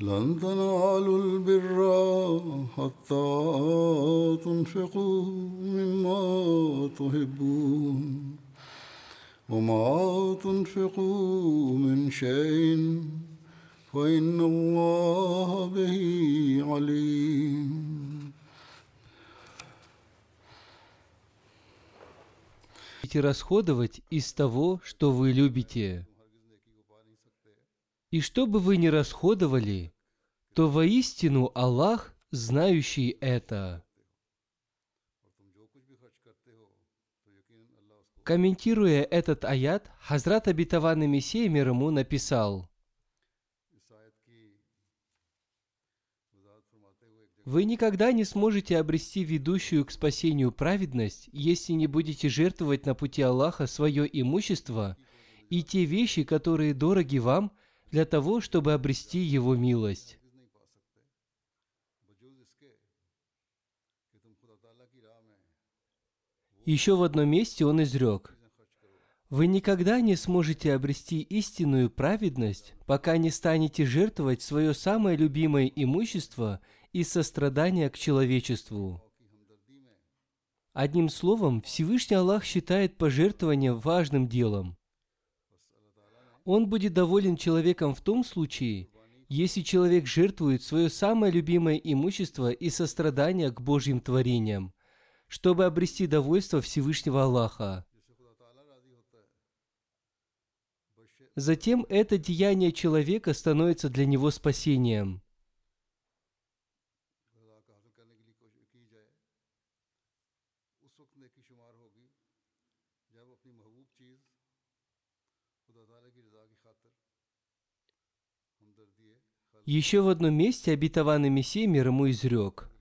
لن تنالوا البر حتى تنفقوا مما تحبون وما تنفقوا من شيء فإن الله به عليم будете расходовать из того, что вы любите. И что бы вы ни расходовали, то воистину Аллах, знающий это. Комментируя этот аят, Хазрат Абитаван Мессия мир ему написал, Вы никогда не сможете обрести ведущую к спасению праведность, если не будете жертвовать на пути Аллаха свое имущество и те вещи, которые дороги вам, для того, чтобы обрести Его милость. Еще в одном месте он изрек, «Вы никогда не сможете обрести истинную праведность, пока не станете жертвовать свое самое любимое имущество из сострадания к человечеству». Одним словом, Всевышний Аллах считает пожертвование важным делом. Он будет доволен человеком в том случае, если человек жертвует свое самое любимое имущество и сострадание к Божьим творениям, чтобы обрести довольство Всевышнего Аллаха. Затем это деяние человека становится для него спасением. Еще в одном месте обетованный Мессия мир ему изрек.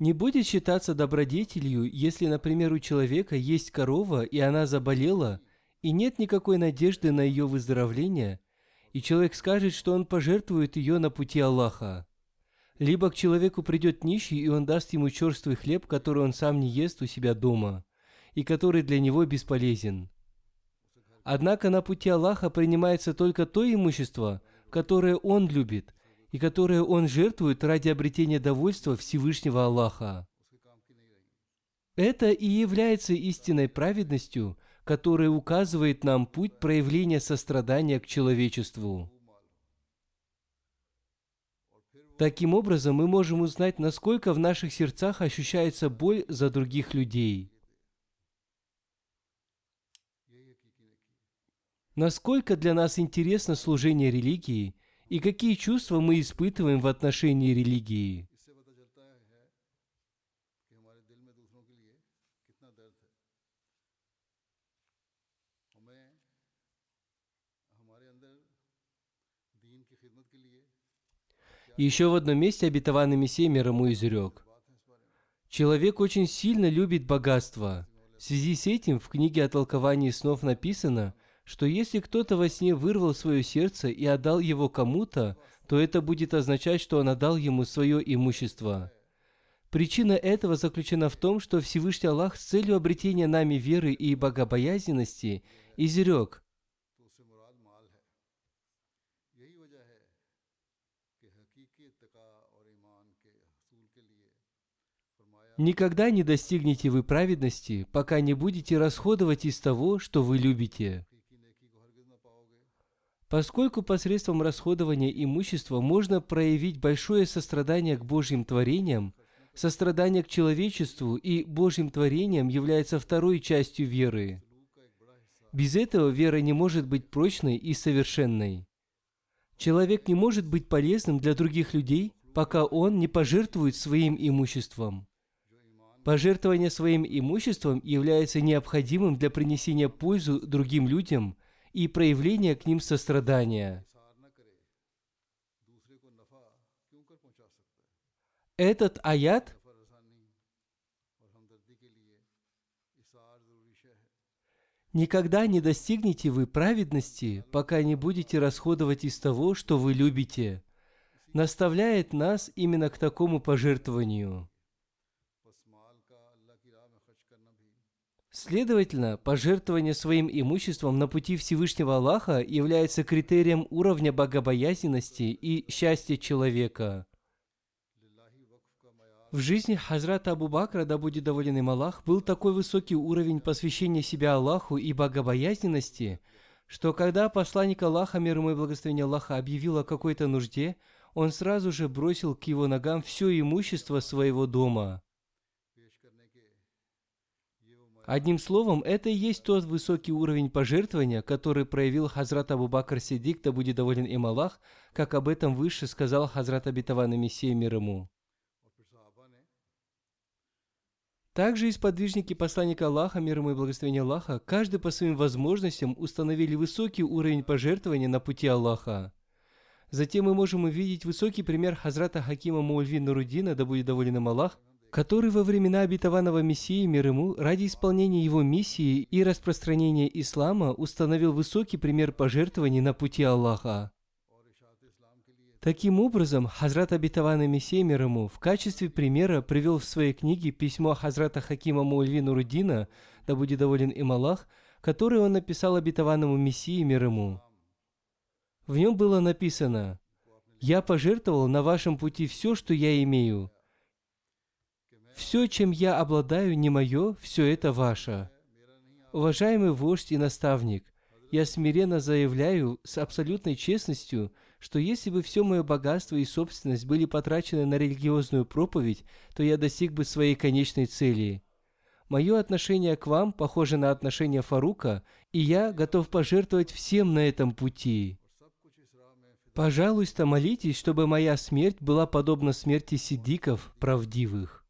Не будет считаться добродетелью, если, например, у человека есть корова, и она заболела, и нет никакой надежды на ее выздоровление, и человек скажет, что он пожертвует ее на пути Аллаха. Либо к человеку придет нищий, и он даст ему черствый хлеб, который он сам не ест у себя дома, и который для него бесполезен. Однако на пути Аллаха принимается только то имущество, которое он любит, и которое он жертвует ради обретения довольства Всевышнего Аллаха. Это и является истинной праведностью, которая указывает нам путь проявления сострадания к человечеству. Таким образом, мы можем узнать, насколько в наших сердцах ощущается боль за других людей. Насколько для нас интересно служение религии и какие чувства мы испытываем в отношении религии. Еще в одном месте обетованный Мессия мир изрек. Человек очень сильно любит богатство. В связи с этим в книге о толковании снов написано, что если кто-то во сне вырвал свое сердце и отдал его кому-то, то это будет означать, что он отдал ему свое имущество. Причина этого заключена в том, что Всевышний Аллах с целью обретения нами веры и богобоязненности изрек – Никогда не достигнете вы праведности, пока не будете расходовать из того, что вы любите. Поскольку посредством расходования имущества можно проявить большое сострадание к Божьим творениям, сострадание к человечеству и Божьим творениям является второй частью веры. Без этого вера не может быть прочной и совершенной. Человек не может быть полезным для других людей, пока он не пожертвует своим имуществом. Пожертвование своим имуществом является необходимым для принесения пользы другим людям и проявление к ним сострадания. Этот аят Никогда не достигнете вы праведности, пока не будете расходовать из того, что вы любите. Наставляет нас именно к такому пожертвованию. Следовательно, пожертвование своим имуществом на пути Всевышнего Аллаха является критерием уровня богобоязненности и счастья человека. В жизни Хазрата Абу Бакра, да будет доволен им Аллах, был такой высокий уровень посвящения себя Аллаху и богобоязненности, что когда посланник Аллаха, мир ему и благословение Аллаха, объявил о какой-то нужде, он сразу же бросил к его ногам все имущество своего дома – Одним словом, это и есть тот высокий уровень пожертвования, который проявил Хазрат Абу-Бакр Сидик, да будет доволен им Аллах, как об этом выше сказал Хазрат Абитаван Мессия мир ему. Также и сподвижники посланника Аллаха, мир ему и благословения Аллаха, каждый по своим возможностям установили высокий уровень пожертвования на пути Аллаха. Затем мы можем увидеть высокий пример Хазрата Хакима Муальви Нурудина, да будет доволен им Аллах – который во времена обетованного Мессии мир ему ради исполнения его миссии и распространения ислама установил высокий пример пожертвований на пути Аллаха. Таким образом, Хазрат обетованный Мессия мир ему в качестве примера привел в своей книге письмо Хазрата Хакима Муэльвину Рудина, да будет доволен им Аллах, которое он написал обетованному Мессии мир ему. В нем было написано «Я пожертвовал на вашем пути все, что я имею, все, чем я обладаю, не мое, все это ваше. Уважаемый вождь и наставник, я смиренно заявляю с абсолютной честностью, что если бы все мое богатство и собственность были потрачены на религиозную проповедь, то я достиг бы своей конечной цели. Мое отношение к вам похоже на отношение Фарука, и я готов пожертвовать всем на этом пути. Пожалуйста, молитесь, чтобы моя смерть была подобна смерти сидиков правдивых.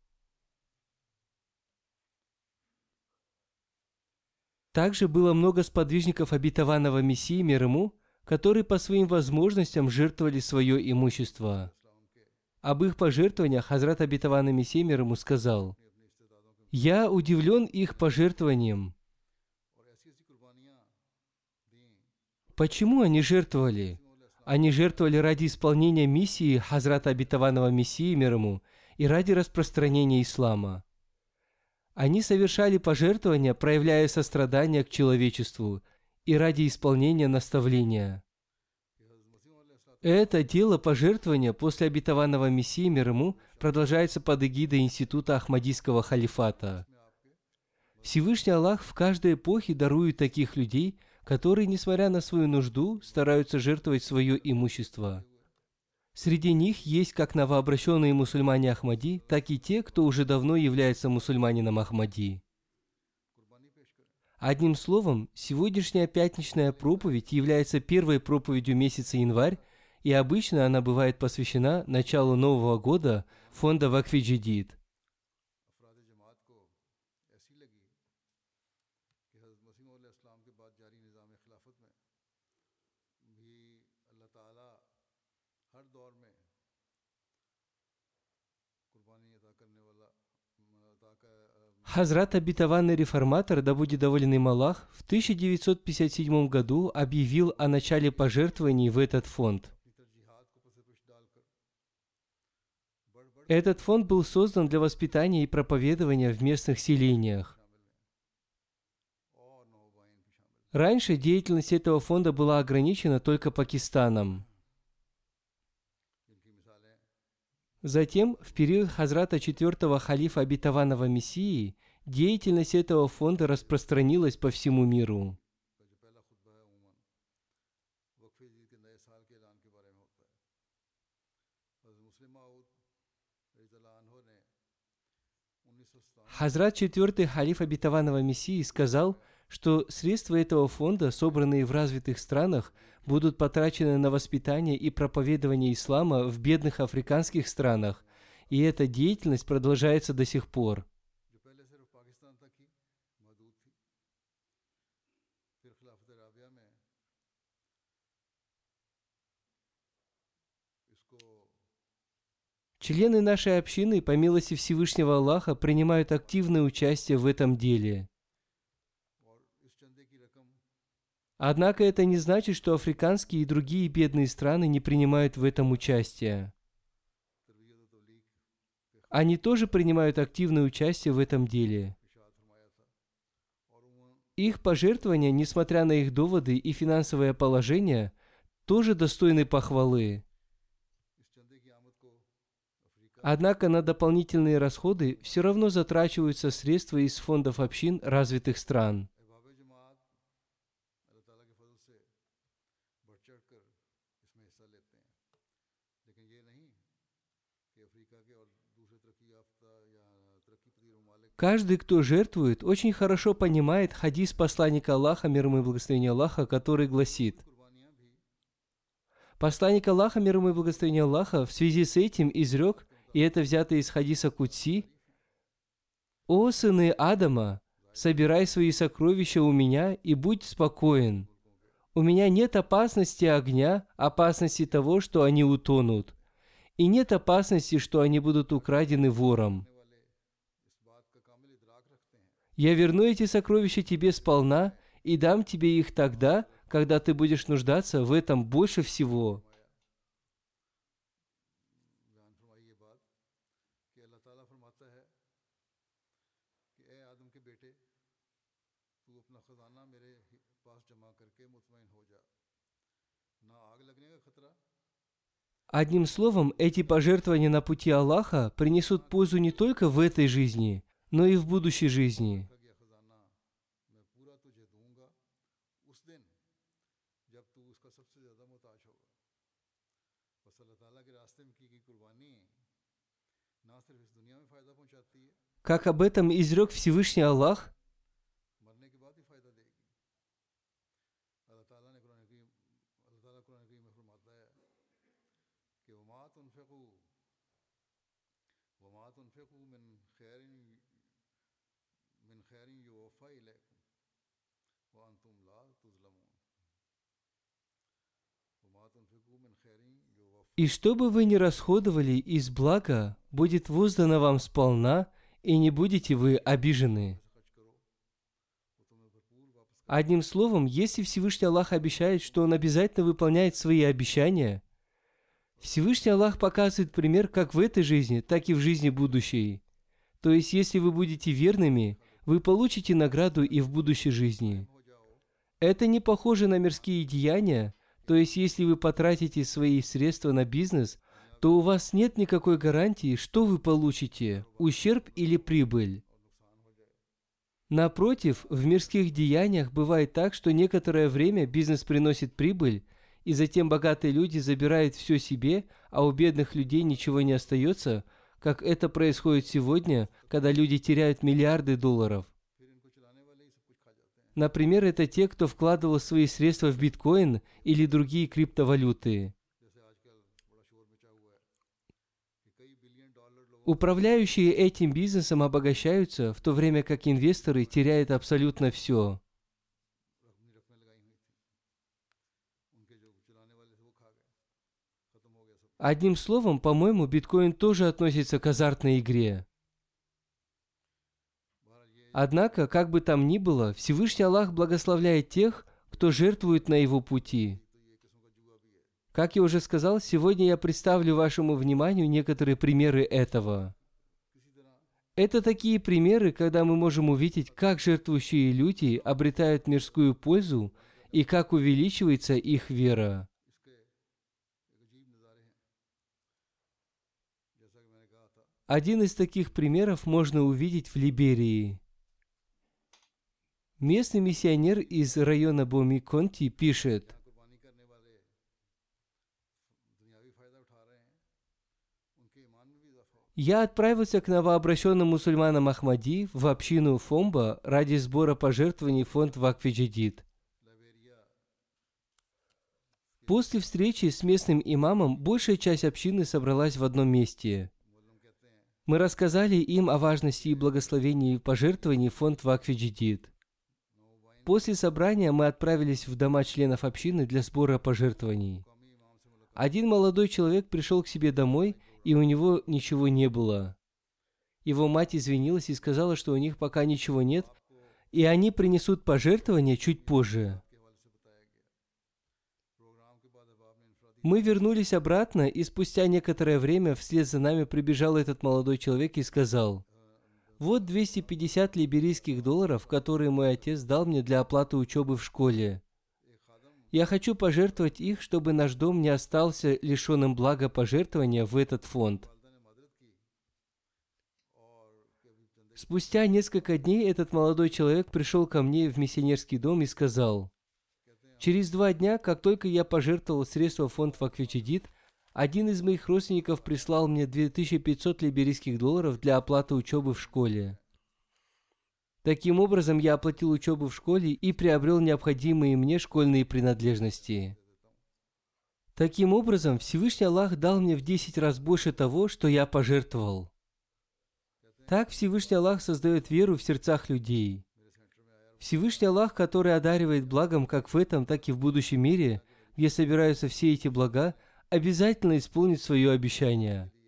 Также было много сподвижников обетованного Мессии мир ему, которые по своим возможностям жертвовали свое имущество. Об их пожертвованиях Хазрат обетованный Мессия мир ему сказал, «Я удивлен их пожертвованием». Почему они жертвовали? Они жертвовали ради исполнения миссии Хазрата обетованного Мессии мир ему и ради распространения ислама – они совершали пожертвования, проявляя сострадание к человечеству и ради исполнения наставления. Это дело пожертвования после обетованного Мессии мир ему продолжается под эгидой Института Ахмадийского халифата. Всевышний Аллах в каждой эпохе дарует таких людей, которые, несмотря на свою нужду, стараются жертвовать свое имущество. Среди них есть как новообращенные мусульмане Ахмади, так и те, кто уже давно является мусульманином Ахмади. Одним словом, сегодняшняя пятничная проповедь является первой проповедью месяца январь, и обычно она бывает посвящена началу Нового года фонда Вакфи Хазрат обетованный реформатор, да будет доволен им Аллах, в 1957 году объявил о начале пожертвований в этот фонд. Этот фонд был создан для воспитания и проповедования в местных селениях. Раньше деятельность этого фонда была ограничена только Пакистаном. Затем, в период хазрата четвертого халифа обетованного Мессии, деятельность этого фонда распространилась по всему миру. Хазрат IV халиф обетованного Мессии сказал, что средства этого фонда, собранные в развитых странах, будут потрачены на воспитание и проповедование ислама в бедных африканских странах, и эта деятельность продолжается до сих пор. Члены нашей общины, по милости Всевышнего Аллаха, принимают активное участие в этом деле. Однако это не значит, что африканские и другие бедные страны не принимают в этом участие. Они тоже принимают активное участие в этом деле. Их пожертвования, несмотря на их доводы и финансовое положение, тоже достойны похвалы. Однако на дополнительные расходы все равно затрачиваются средства из фондов общин развитых стран. Каждый, кто жертвует, очень хорошо понимает хадис посланника Аллаха, мир ему и благословение Аллаха, который гласит Посланник Аллаха, мир ему и благословение Аллаха, в связи с этим изрек, и это взято из хадиса Кутси, «О сыны Адама, собирай свои сокровища у меня и будь спокоен. У меня нет опасности огня, опасности того, что они утонут, и нет опасности, что они будут украдены вором». Я верну эти сокровища тебе сполна и дам тебе их тогда, когда ты будешь нуждаться в этом больше всего. Одним словом, эти пожертвования на пути Аллаха принесут пользу не только в этой жизни, но и в будущей жизни. Как об этом изрек Всевышний Аллах, И что бы вы ни расходовали из блага, будет воздано вам сполна, и не будете вы обижены. Одним словом, если Всевышний Аллах обещает, что Он обязательно выполняет свои обещания, Всевышний Аллах показывает пример как в этой жизни, так и в жизни будущей. То есть, если вы будете верными, вы получите награду и в будущей жизни. Это не похоже на мирские деяния, то есть, если вы потратите свои средства на бизнес, то у вас нет никакой гарантии, что вы получите, ущерб или прибыль. Напротив, в мирских деяниях бывает так, что некоторое время бизнес приносит прибыль, и затем богатые люди забирают все себе, а у бедных людей ничего не остается, как это происходит сегодня, когда люди теряют миллиарды долларов. Например, это те, кто вкладывал свои средства в биткоин или другие криптовалюты. Управляющие этим бизнесом обогащаются, в то время как инвесторы теряют абсолютно все. Одним словом, по-моему, биткоин тоже относится к азартной игре. Однако, как бы там ни было, Всевышний Аллах благословляет тех, кто жертвует на его пути. Как я уже сказал, сегодня я представлю вашему вниманию некоторые примеры этого. Это такие примеры, когда мы можем увидеть, как жертвующие люди обретают мирскую пользу и как увеличивается их вера. Один из таких примеров можно увидеть в Либерии. Местный миссионер из района Боми-Конти пишет, Я отправился к новообращенным мусульманам Ахмади в общину Фомба ради сбора пожертвований фонд Вакфиджидид. После встречи с местным имамом большая часть общины собралась в одном месте. Мы рассказали им о важности и благословении пожертвований фонд Вакфиджидид. После собрания мы отправились в дома членов общины для сбора пожертвований. Один молодой человек пришел к себе домой – и у него ничего не было. Его мать извинилась и сказала, что у них пока ничего нет, и они принесут пожертвования чуть позже. Мы вернулись обратно, и спустя некоторое время вслед за нами прибежал этот молодой человек и сказал, «Вот 250 либерийских долларов, которые мой отец дал мне для оплаты учебы в школе. Я хочу пожертвовать их, чтобы наш дом не остался лишенным блага пожертвования в этот фонд. Спустя несколько дней этот молодой человек пришел ко мне в миссионерский дом и сказал, «Через два дня, как только я пожертвовал средства в фонд Ваквичедит, один из моих родственников прислал мне 2500 либерийских долларов для оплаты учебы в школе. Таким образом, я оплатил учебу в школе и приобрел необходимые мне школьные принадлежности. Таким образом, Всевышний Аллах дал мне в 10 раз больше того, что я пожертвовал. Так Всевышний Аллах создает веру в сердцах людей. Всевышний Аллах, который одаривает благом как в этом, так и в будущем мире, где собираются все эти блага, обязательно исполнит свое обещание –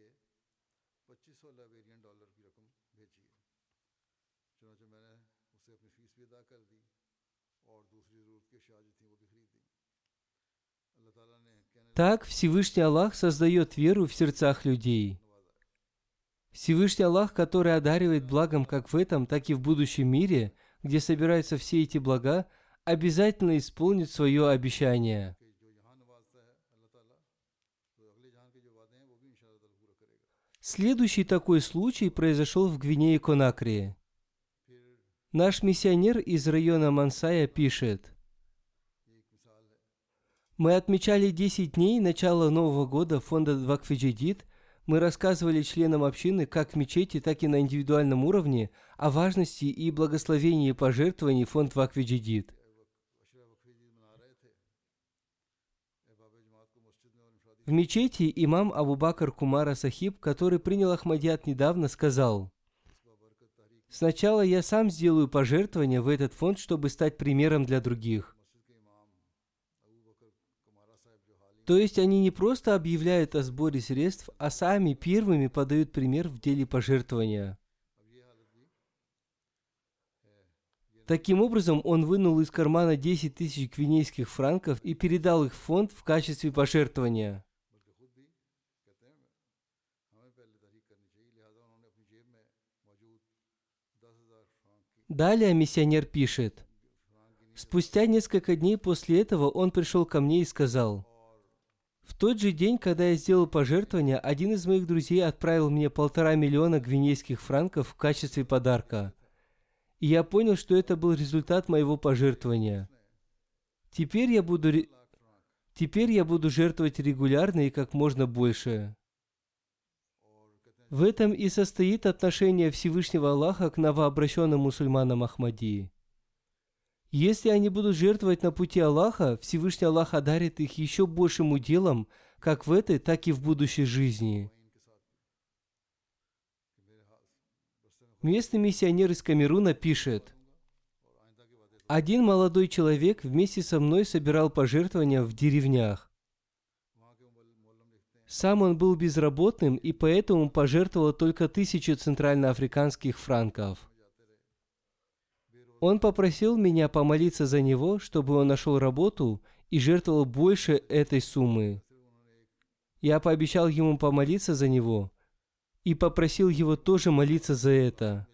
Так Всевышний Аллах создает веру в сердцах людей. Всевышний Аллах, который одаривает благом как в этом, так и в будущем мире, где собираются все эти блага, обязательно исполнит свое обещание. Следующий такой случай произошел в Гвинее-Конакри. Наш миссионер из района Мансая пишет – мы отмечали 10 дней начала Нового года фонда Вакфиджидит. Мы рассказывали членам общины как в мечети, так и на индивидуальном уровне о важности и благословении пожертвований фонд Вакфиджидит. В мечети имам Абу Бакр Кумара Сахиб, который принял Ахмадият недавно, сказал, «Сначала я сам сделаю пожертвования в этот фонд, чтобы стать примером для других. То есть они не просто объявляют о сборе средств, а сами первыми подают пример в деле пожертвования. Таким образом, он вынул из кармана 10 тысяч гвинейских франков и передал их в фонд в качестве пожертвования. Далее миссионер пишет. Спустя несколько дней после этого он пришел ко мне и сказал – в тот же день, когда я сделал пожертвование, один из моих друзей отправил мне полтора миллиона гвинейских франков в качестве подарка. И я понял, что это был результат моего пожертвования. Теперь я буду, Теперь я буду жертвовать регулярно и как можно больше. В этом и состоит отношение Всевышнего Аллаха к новообращенным мусульманам Ахмадии. Если они будут жертвовать на пути Аллаха, Всевышний Аллах одарит их еще большим уделом, как в этой, так и в будущей жизни. Местный миссионер из Камеруна пишет, «Один молодой человек вместе со мной собирал пожертвования в деревнях. Сам он был безработным и поэтому пожертвовал только тысячу центральноафриканских франков. Он попросил меня помолиться за него, чтобы он нашел работу и жертвовал больше этой суммы. Я пообещал ему помолиться за него и попросил его тоже молиться за это.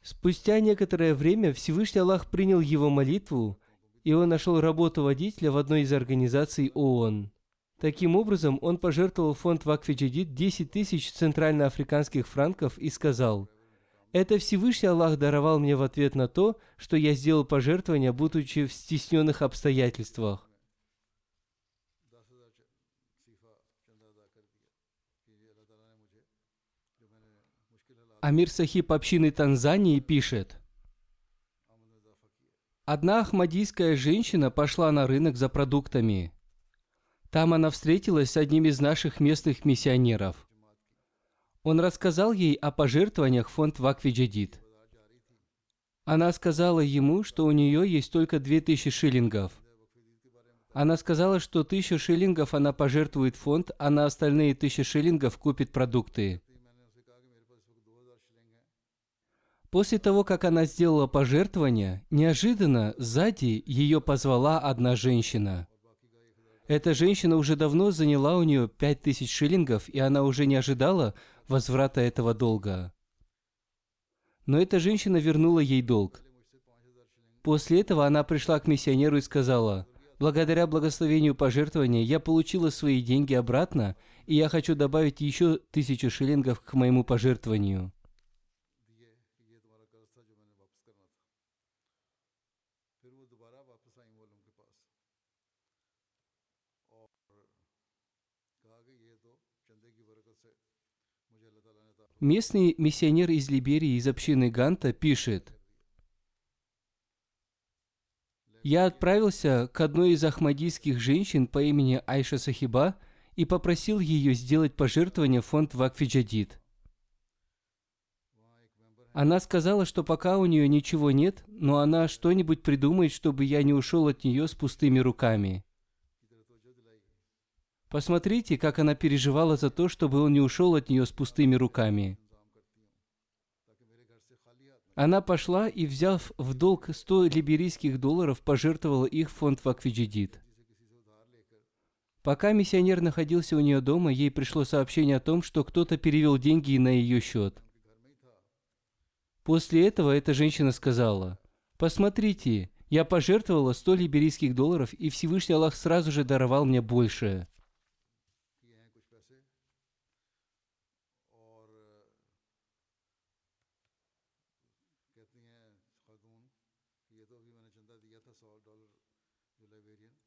Спустя некоторое время Всевышний Аллах принял его молитву, и он нашел работу водителя в одной из организаций ООН. Таким образом, он пожертвовал фонд Вакфиджидит 10 тысяч центральноафриканских франков и сказал, «Это Всевышний Аллах даровал мне в ответ на то, что я сделал пожертвование, будучи в стесненных обстоятельствах». Амир Сахиб общины Танзании пишет, Одна ахмадийская женщина пошла на рынок за продуктами. Там она встретилась с одним из наших местных миссионеров. Он рассказал ей о пожертвованиях фонд Ваквиджадид. Она сказала ему, что у нее есть только две тысячи шиллингов. Она сказала, что тысячу шиллингов она пожертвует фонд, а на остальные тысячи шиллингов купит продукты. После того, как она сделала пожертвование, неожиданно сзади ее позвала одна женщина. Эта женщина уже давно заняла у нее пять тысяч шиллингов, и она уже не ожидала возврата этого долга. Но эта женщина вернула ей долг. После этого она пришла к миссионеру и сказала, «Благодаря благословению пожертвования я получила свои деньги обратно, и я хочу добавить еще тысячу шиллингов к моему пожертвованию». Местный миссионер из Либерии из общины Ганта пишет, «Я отправился к одной из ахмадийских женщин по имени Айша Сахиба и попросил ее сделать пожертвование в фонд Вакфиджадид. Она сказала, что пока у нее ничего нет, но она что-нибудь придумает, чтобы я не ушел от нее с пустыми руками. Посмотрите, как она переживала за то, чтобы он не ушел от нее с пустыми руками. Она пошла и, взяв в долг 100 либерийских долларов, пожертвовала их в фонд Вакфиджидит. Пока миссионер находился у нее дома, ей пришло сообщение о том, что кто-то перевел деньги на ее счет. После этого эта женщина сказала, «Посмотрите, я пожертвовала 100 либерийских долларов, и Всевышний Аллах сразу же даровал мне большее».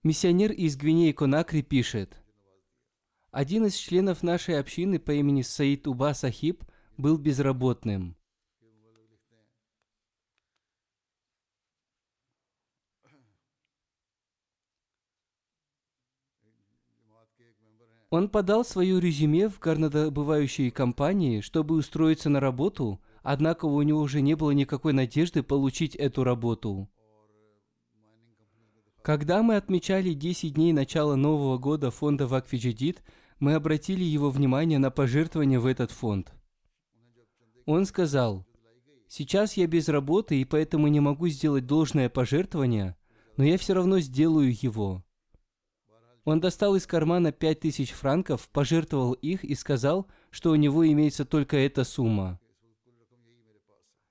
Миссионер из Гвинеи Конакри пишет, один из членов нашей общины по имени Саид Уба Сахиб был безработным. Он подал свое резюме в горнодобывающей компании, чтобы устроиться на работу, однако у него уже не было никакой надежды получить эту работу. Когда мы отмечали 10 дней начала Нового года фонда Вакфиджидит, мы обратили его внимание на пожертвование в этот фонд. Он сказал, «Сейчас я без работы и поэтому не могу сделать должное пожертвование, но я все равно сделаю его». Он достал из кармана 5000 франков, пожертвовал их и сказал, что у него имеется только эта сумма.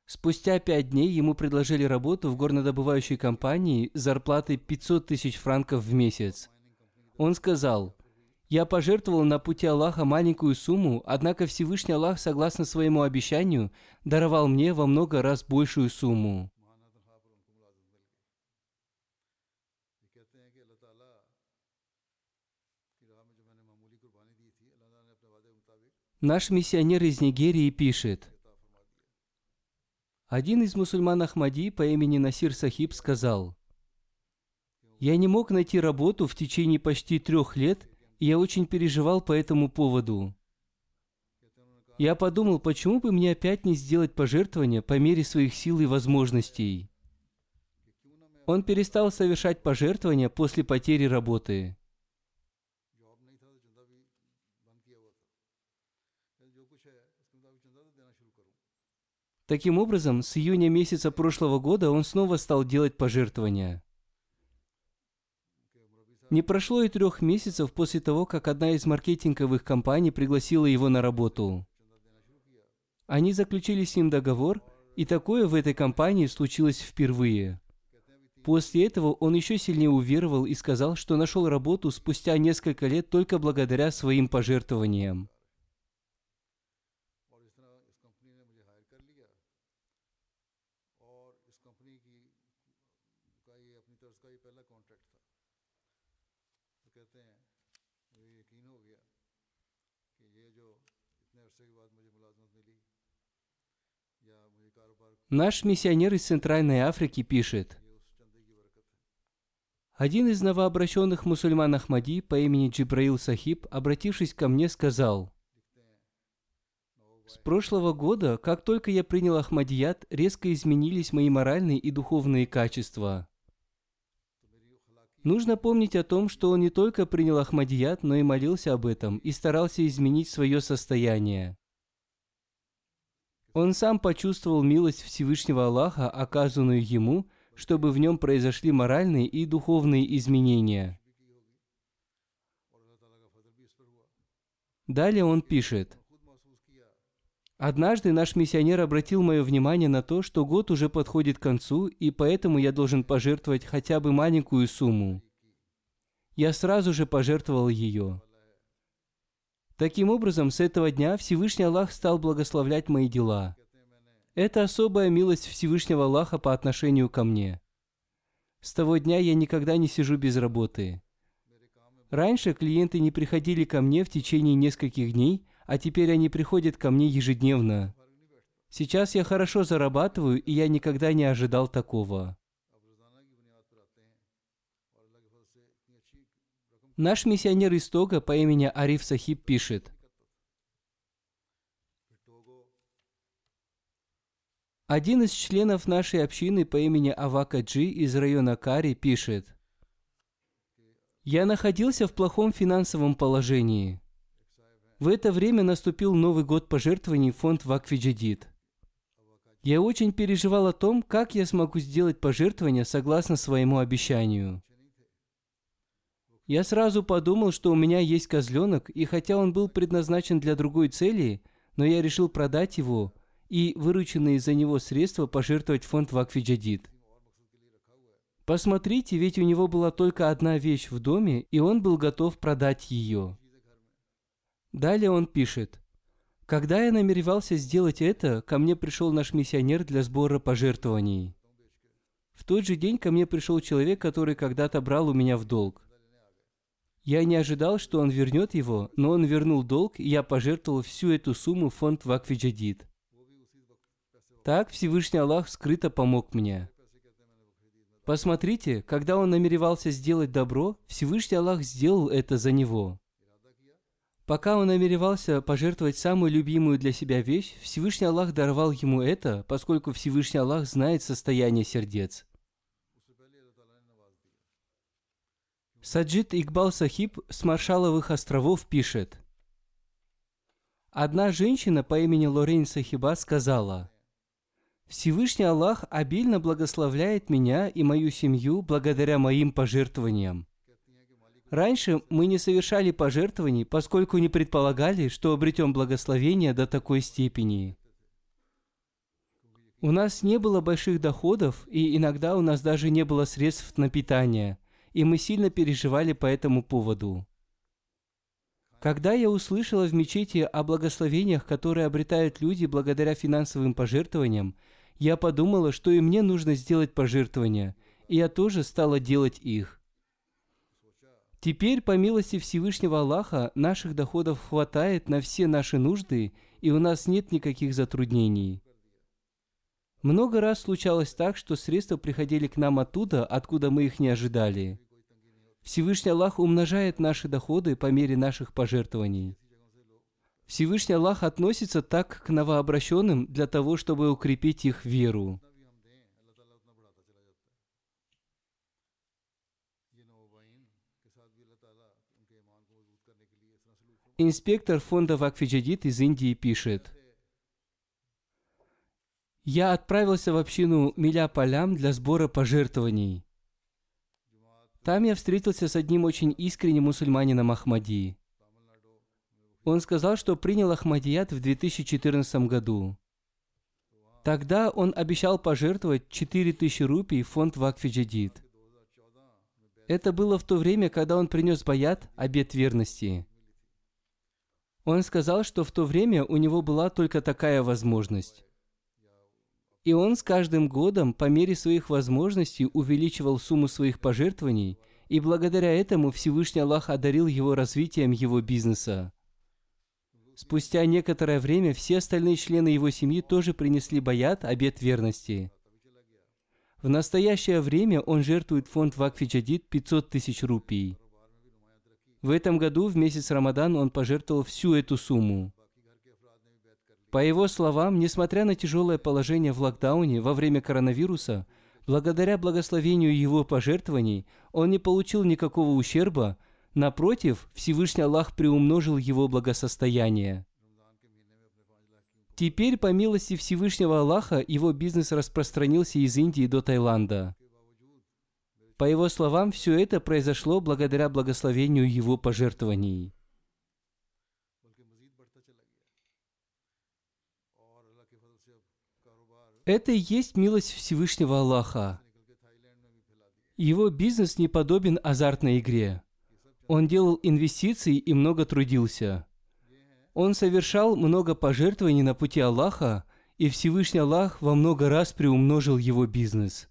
Спустя пять дней ему предложили работу в горнодобывающей компании с зарплатой 500 тысяч франков в месяц. Он сказал, «Я пожертвовал на пути Аллаха маленькую сумму, однако Всевышний Аллах, согласно своему обещанию, даровал мне во много раз большую сумму». Наш миссионер из Нигерии пишет – один из мусульман Ахмади по имени Насир Сахиб сказал, «Я не мог найти работу в течение почти трех лет, и я очень переживал по этому поводу. Я подумал, почему бы мне опять не сделать пожертвования по мере своих сил и возможностей. Он перестал совершать пожертвования после потери работы. Таким образом, с июня месяца прошлого года он снова стал делать пожертвования. Не прошло и трех месяцев после того, как одна из маркетинговых компаний пригласила его на работу. Они заключили с ним договор, и такое в этой компании случилось впервые. После этого он еще сильнее уверовал и сказал, что нашел работу спустя несколько лет только благодаря своим пожертвованиям. Наш миссионер из Центральной Африки пишет, один из новообращенных мусульман Ахмади по имени Джибраил Сахиб, обратившись ко мне, сказал, «С прошлого года, как только я принял Ахмадият, резко изменились мои моральные и духовные качества. Нужно помнить о том, что он не только принял Ахмадият, но и молился об этом и старался изменить свое состояние. Он сам почувствовал милость Всевышнего Аллаха, оказанную ему, чтобы в нем произошли моральные и духовные изменения. Далее он пишет. Однажды наш миссионер обратил мое внимание на то, что год уже подходит к концу, и поэтому я должен пожертвовать хотя бы маленькую сумму. Я сразу же пожертвовал ее. Таким образом, с этого дня Всевышний Аллах стал благословлять мои дела. Это особая милость Всевышнего Аллаха по отношению ко мне. С того дня я никогда не сижу без работы. Раньше клиенты не приходили ко мне в течение нескольких дней, а теперь они приходят ко мне ежедневно. Сейчас я хорошо зарабатываю, и я никогда не ожидал такого. Наш миссионер из Тога по имени Ариф Сахиб пишет. Один из членов нашей общины по имени Авакаджи из района Кари пишет. Я находился в плохом финансовом положении. В это время наступил Новый год пожертвований в фонд Вакфиджидит. Я очень переживал о том, как я смогу сделать пожертвования согласно своему обещанию. Я сразу подумал, что у меня есть козленок, и хотя он был предназначен для другой цели, но я решил продать его и вырученные за него средства пожертвовать в фонд Вакфиджадид. Посмотрите, ведь у него была только одна вещь в доме, и он был готов продать ее. Далее он пишет. Когда я намеревался сделать это, ко мне пришел наш миссионер для сбора пожертвований. В тот же день ко мне пришел человек, который когда-то брал у меня в долг. Я не ожидал, что он вернет его, но он вернул долг, и я пожертвовал всю эту сумму в фонд Вакфиджадид. Так Всевышний Аллах скрыто помог мне. Посмотрите, когда он намеревался сделать добро, Всевышний Аллах сделал это за него. Пока он намеревался пожертвовать самую любимую для себя вещь, Всевышний Аллах даровал ему это, поскольку Всевышний Аллах знает состояние сердец. Саджид Игбал Сахиб с Маршаловых островов пишет. Одна женщина по имени Лорейн Сахиба сказала, «Всевышний Аллах обильно благословляет меня и мою семью благодаря моим пожертвованиям. Раньше мы не совершали пожертвований, поскольку не предполагали, что обретем благословение до такой степени. У нас не было больших доходов, и иногда у нас даже не было средств на питание, и мы сильно переживали по этому поводу. Когда я услышала в мечети о благословениях, которые обретают люди благодаря финансовым пожертвованиям, я подумала, что и мне нужно сделать пожертвования, и я тоже стала делать их. Теперь, по милости Всевышнего Аллаха, наших доходов хватает на все наши нужды, и у нас нет никаких затруднений. Много раз случалось так, что средства приходили к нам оттуда, откуда мы их не ожидали. Всевышний Аллах умножает наши доходы по мере наших пожертвований. Всевышний Аллах относится так к новообращенным для того, чтобы укрепить их веру. Инспектор фонда Вакфиджадид из Индии пишет. Я отправился в общину Миля Полям для сбора пожертвований. Там я встретился с одним очень искренним мусульманином Ахмади. Он сказал, что принял Ахмадият в 2014 году. Тогда он обещал пожертвовать 4000 рупий в фонд Вакфи Джадид. Это было в то время, когда он принес баят, обет верности. Он сказал, что в то время у него была только такая возможность. И он с каждым годом по мере своих возможностей увеличивал сумму своих пожертвований, и благодаря этому Всевышний Аллах одарил его развитием его бизнеса. Спустя некоторое время все остальные члены его семьи тоже принесли баят, обет верности. В настоящее время он жертвует фонд Вакфи Джадид 500 тысяч рупий. В этом году в месяц Рамадан он пожертвовал всю эту сумму. По его словам, несмотря на тяжелое положение в локдауне во время коронавируса, благодаря благословению его пожертвований, он не получил никакого ущерба, Напротив, Всевышний Аллах приумножил его благосостояние. Теперь, по милости Всевышнего Аллаха, его бизнес распространился из Индии до Таиланда. По его словам, все это произошло благодаря благословению его пожертвований. Это и есть милость Всевышнего Аллаха. Его бизнес не подобен азартной игре. Он делал инвестиции и много трудился. Он совершал много пожертвований на пути Аллаха, и Всевышний Аллах во много раз приумножил его бизнес.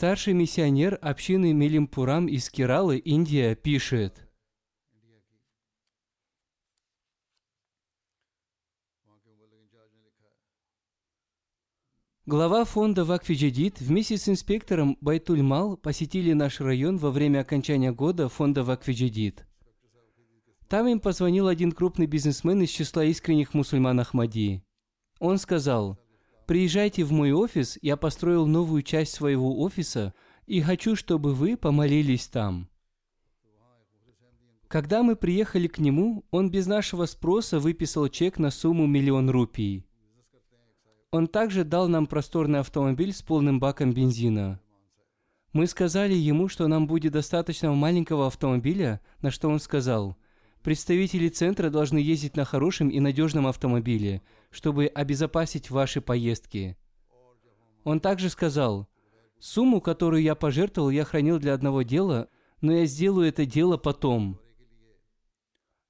Старший миссионер общины Мелимпурам из Кералы, Индия, пишет – Глава фонда Вакфиджадид вместе с инспектором Байтульмал посетили наш район во время окончания года фонда Вакфиджадид. Там им позвонил один крупный бизнесмен из числа искренних мусульман Ахмади. Он сказал, «Приезжайте в мой офис, я построил новую часть своего офиса и хочу, чтобы вы помолились там». Когда мы приехали к нему, он без нашего спроса выписал чек на сумму миллион рупий – он также дал нам просторный автомобиль с полным баком бензина. Мы сказали ему, что нам будет достаточно маленького автомобиля, на что он сказал, представители центра должны ездить на хорошем и надежном автомобиле, чтобы обезопасить ваши поездки. Он также сказал, сумму, которую я пожертвовал, я хранил для одного дела, но я сделаю это дело потом.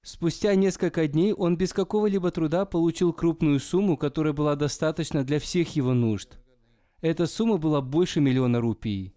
Спустя несколько дней он без какого-либо труда получил крупную сумму, которая была достаточна для всех его нужд. Эта сумма была больше миллиона рупий.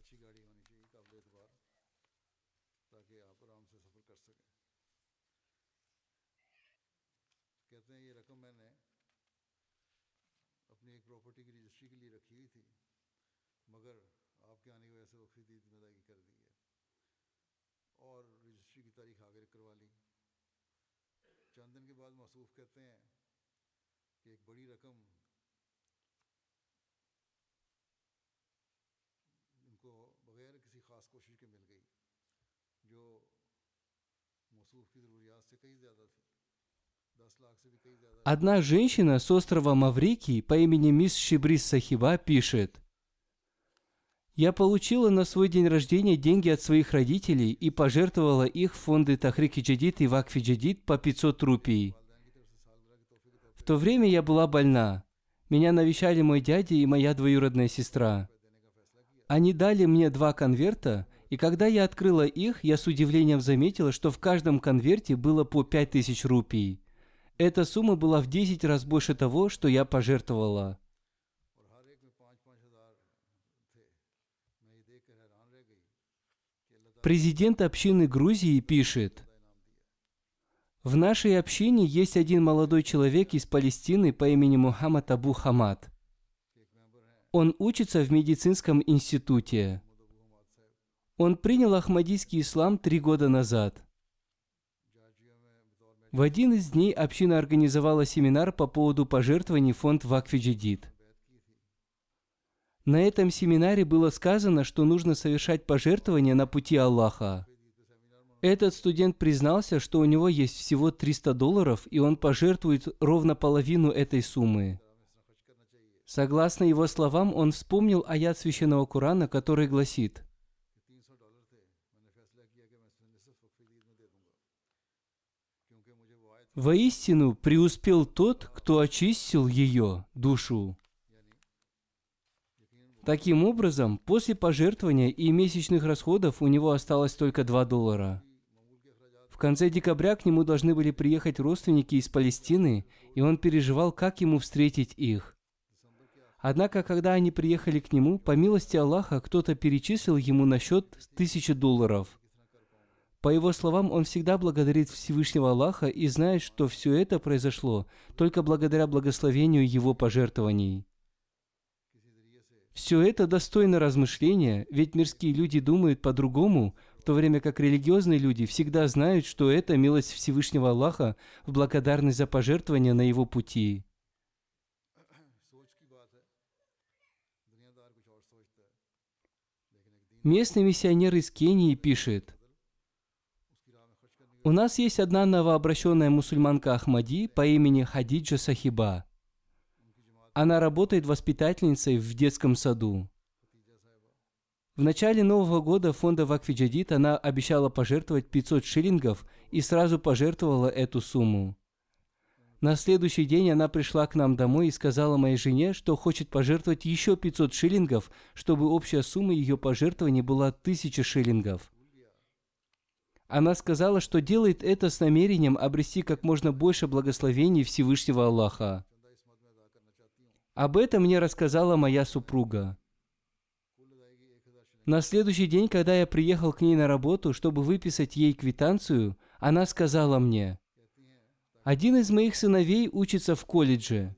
Одна женщина с острова Маврикий по имени мисс Шибрис Сахиба пишет, «Я получила на свой день рождения деньги от своих родителей и пожертвовала их в фонды Тахрики Джадид и Вакфи Джадид по 500 рупий. В то время я была больна. Меня навещали мой дядя и моя двоюродная сестра. Они дали мне два конверта, и когда я открыла их, я с удивлением заметила, что в каждом конверте было по 5000 рупий. Эта сумма была в 10 раз больше того, что я пожертвовала. Президент общины Грузии пишет, «В нашей общине есть один молодой человек из Палестины по имени Мухаммад Абу Хамад. Он учится в медицинском институте. Он принял ахмадийский ислам три года назад. В один из дней община организовала семинар по поводу пожертвований фонд Вакфиджидид. На этом семинаре было сказано, что нужно совершать пожертвования на пути Аллаха. Этот студент признался, что у него есть всего 300 долларов, и он пожертвует ровно половину этой суммы. Согласно его словам, он вспомнил аят священного Корана, который гласит «Воистину преуспел тот, кто очистил ее, душу». Таким образом, после пожертвования и месячных расходов у него осталось только 2 доллара. Конце декабря к нему должны были приехать родственники из Палестины, и он переживал, как ему встретить их. Однако, когда они приехали к нему, по милости Аллаха, кто-то перечислил ему на счет тысячи долларов. По его словам, он всегда благодарит Всевышнего Аллаха и знает, что все это произошло только благодаря благословению его пожертвований. Все это достойно размышления, ведь мирские люди думают по-другому, в то время как религиозные люди всегда знают, что это милость Всевышнего Аллаха в благодарность за пожертвование на его пути. Местный миссионер из Кении пишет, «У нас есть одна новообращенная мусульманка Ахмади по имени Хадиджа Сахиба. Она работает воспитательницей в детском саду. В начале Нового года фонда Вакфиджадид она обещала пожертвовать 500 шиллингов и сразу пожертвовала эту сумму. На следующий день она пришла к нам домой и сказала моей жене, что хочет пожертвовать еще 500 шиллингов, чтобы общая сумма ее пожертвований была 1000 шиллингов. Она сказала, что делает это с намерением обрести как можно больше благословений Всевышнего Аллаха. Об этом мне рассказала моя супруга. На следующий день, когда я приехал к ней на работу, чтобы выписать ей квитанцию, она сказала мне, «Один из моих сыновей учится в колледже.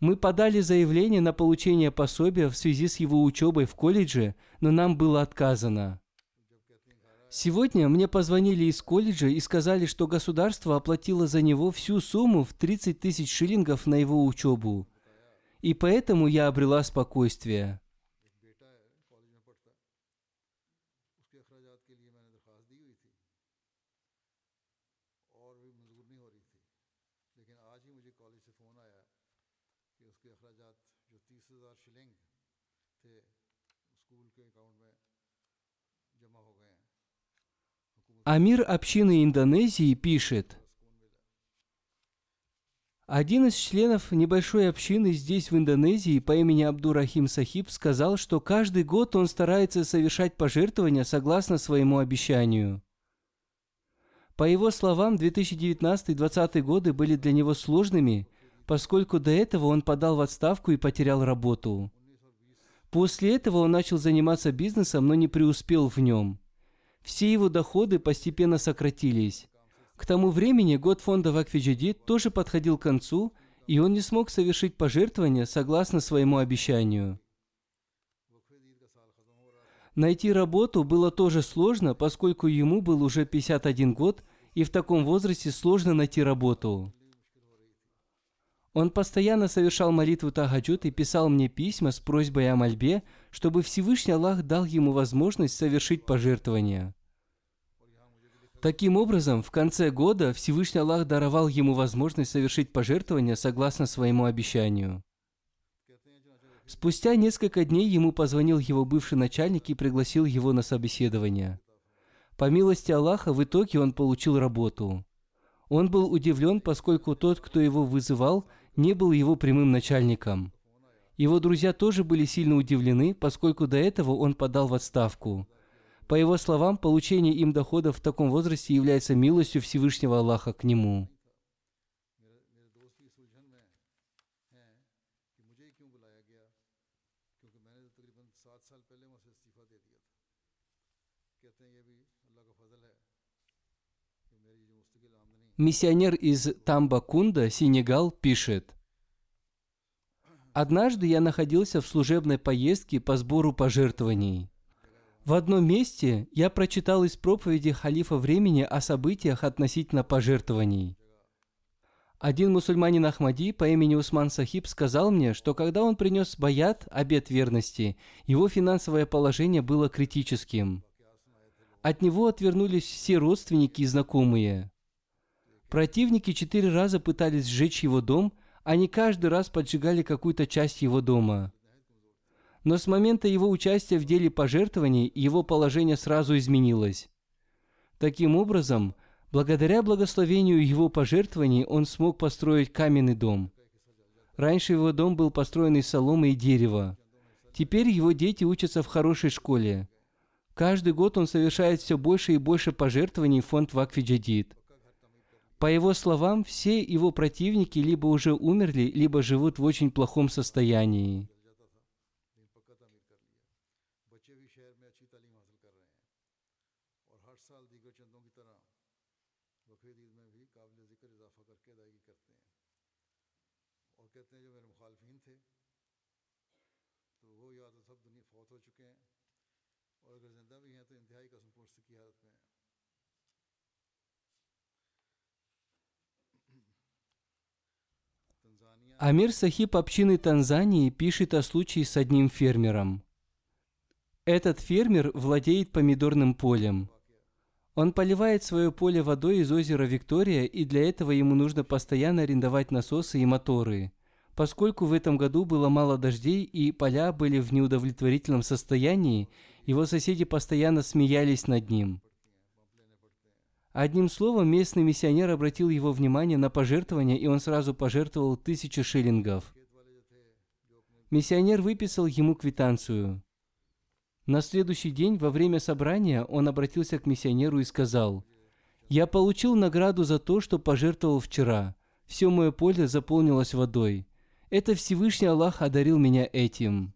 Мы подали заявление на получение пособия в связи с его учебой в колледже, но нам было отказано. Сегодня мне позвонили из колледжа и сказали, что государство оплатило за него всю сумму в 30 тысяч шиллингов на его учебу. И поэтому я обрела спокойствие. Амир общины Индонезии пишет – один из членов небольшой общины здесь, в Индонезии, по имени Абдурахим Сахиб, сказал, что каждый год он старается совершать пожертвования согласно своему обещанию. По его словам, 2019-2020 годы были для него сложными, поскольку до этого он подал в отставку и потерял работу. После этого он начал заниматься бизнесом, но не преуспел в нем. Все его доходы постепенно сократились. К тому времени год фонда Вакфиджиди тоже подходил к концу, и он не смог совершить пожертвования согласно своему обещанию. Найти работу было тоже сложно, поскольку ему был уже 51 год, и в таком возрасте сложно найти работу. Он постоянно совершал молитву Тахаджуд и писал мне письма с просьбой о мольбе, чтобы Всевышний Аллах дал ему возможность совершить пожертвования. Таким образом, в конце года Всевышний Аллах даровал ему возможность совершить пожертвования согласно своему обещанию. Спустя несколько дней ему позвонил его бывший начальник и пригласил его на собеседование. По милости Аллаха, в итоге он получил работу. Он был удивлен, поскольку тот, кто его вызывал, не был его прямым начальником. Его друзья тоже были сильно удивлены, поскольку до этого он подал в отставку – по его словам, получение им доходов в таком возрасте является милостью Всевышнего Аллаха к нему. Миссионер из Тамбакунда, Сенегал, пишет. Однажды я находился в служебной поездке по сбору пожертвований. В одном месте я прочитал из проповеди халифа времени о событиях относительно пожертвований. Один мусульманин Ахмади по имени Усман Сахиб сказал мне, что когда он принес баят, обет верности, его финансовое положение было критическим. От него отвернулись все родственники и знакомые. Противники четыре раза пытались сжечь его дом, они каждый раз поджигали какую-то часть его дома. Но с момента его участия в деле пожертвований его положение сразу изменилось. Таким образом, благодаря благословению его пожертвований он смог построить каменный дом. Раньше его дом был построен из соломы и дерева. Теперь его дети учатся в хорошей школе. Каждый год он совершает все больше и больше пожертвований в фонд Вакфи Джадид. По его словам, все его противники либо уже умерли, либо живут в очень плохом состоянии. Амир Сахиб общины Танзании пишет о случае с одним фермером. Этот фермер владеет помидорным полем. Он поливает свое поле водой из озера Виктория, и для этого ему нужно постоянно арендовать насосы и моторы. Поскольку в этом году было мало дождей и поля были в неудовлетворительном состоянии, его соседи постоянно смеялись над ним. Одним словом, местный миссионер обратил его внимание на пожертвование, и он сразу пожертвовал тысячу шиллингов. Миссионер выписал ему квитанцию. На следующий день, во время собрания, он обратился к миссионеру и сказал, «Я получил награду за то, что пожертвовал вчера. Все мое поле заполнилось водой. Это Всевышний Аллах одарил меня этим».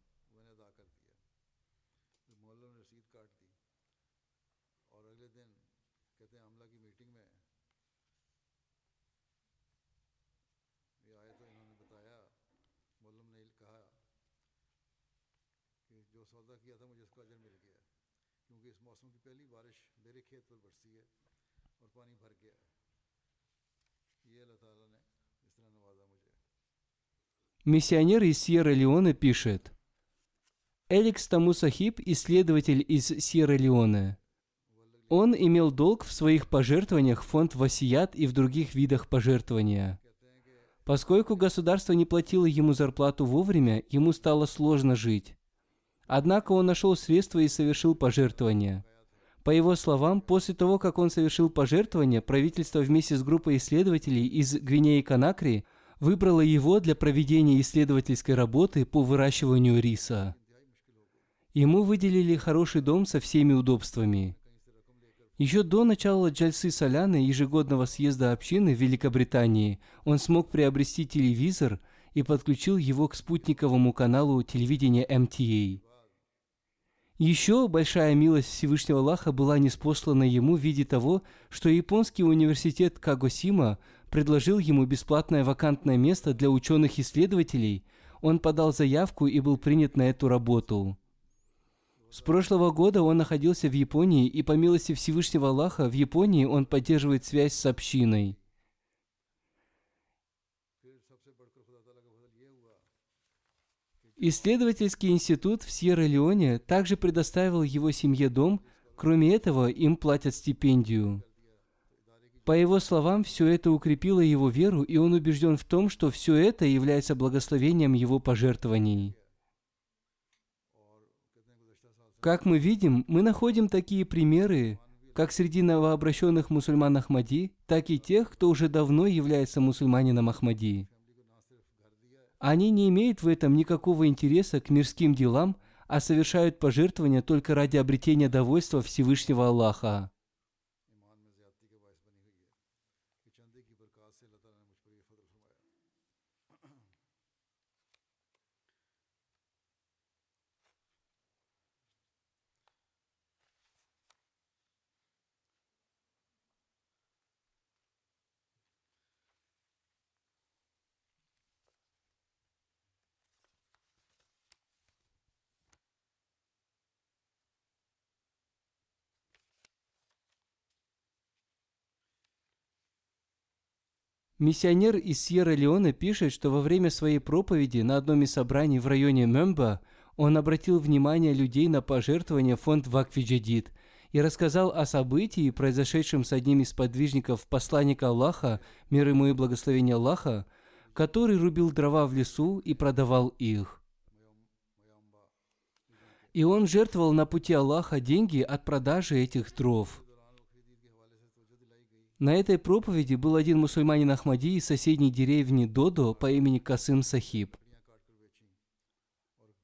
Миссионер из Сьерра-Леоне пишет. Эликс Тамусахиб, исследователь из Сьерра-Леоне. Он имел долг в своих пожертвованиях в фонд Васият и в других видах пожертвования. Поскольку государство не платило ему зарплату вовремя, ему стало сложно жить. Однако он нашел средства и совершил пожертвования. По его словам, после того, как он совершил пожертвование, правительство вместе с группой исследователей из Гвинеи-Конакри – выбрала его для проведения исследовательской работы по выращиванию риса. Ему выделили хороший дом со всеми удобствами. Еще до начала Джальсы Соляны ежегодного съезда общины в Великобритании он смог приобрести телевизор и подключил его к спутниковому каналу телевидения MTA. Еще большая милость Всевышнего Аллаха была неспослана ему в виде того, что японский университет Кагосима предложил ему бесплатное вакантное место для ученых-исследователей, он подал заявку и был принят на эту работу. С прошлого года он находился в Японии, и по милости Всевышнего Аллаха в Японии он поддерживает связь с общиной. Исследовательский институт в Сьерра-Леоне также предоставил его семье дом, кроме этого им платят стипендию. По его словам, все это укрепило его веру, и он убежден в том, что все это является благословением его пожертвований. Как мы видим, мы находим такие примеры, как среди новообращенных мусульман Ахмади, так и тех, кто уже давно является мусульманином Ахмади. Они не имеют в этом никакого интереса к мирским делам, а совершают пожертвования только ради обретения довольства Всевышнего Аллаха. Миссионер из Сьерра-Леоне пишет, что во время своей проповеди на одном из собраний в районе Мемба он обратил внимание людей на пожертвования фонд Вакфи Джадид и рассказал о событии, произошедшем с одним из подвижников посланника Аллаха, мир ему и благословение Аллаха, который рубил дрова в лесу и продавал их. И он жертвовал на пути Аллаха деньги от продажи этих дров. На этой проповеди был один мусульманин Ахмади из соседней деревни Додо по имени Касым Сахиб.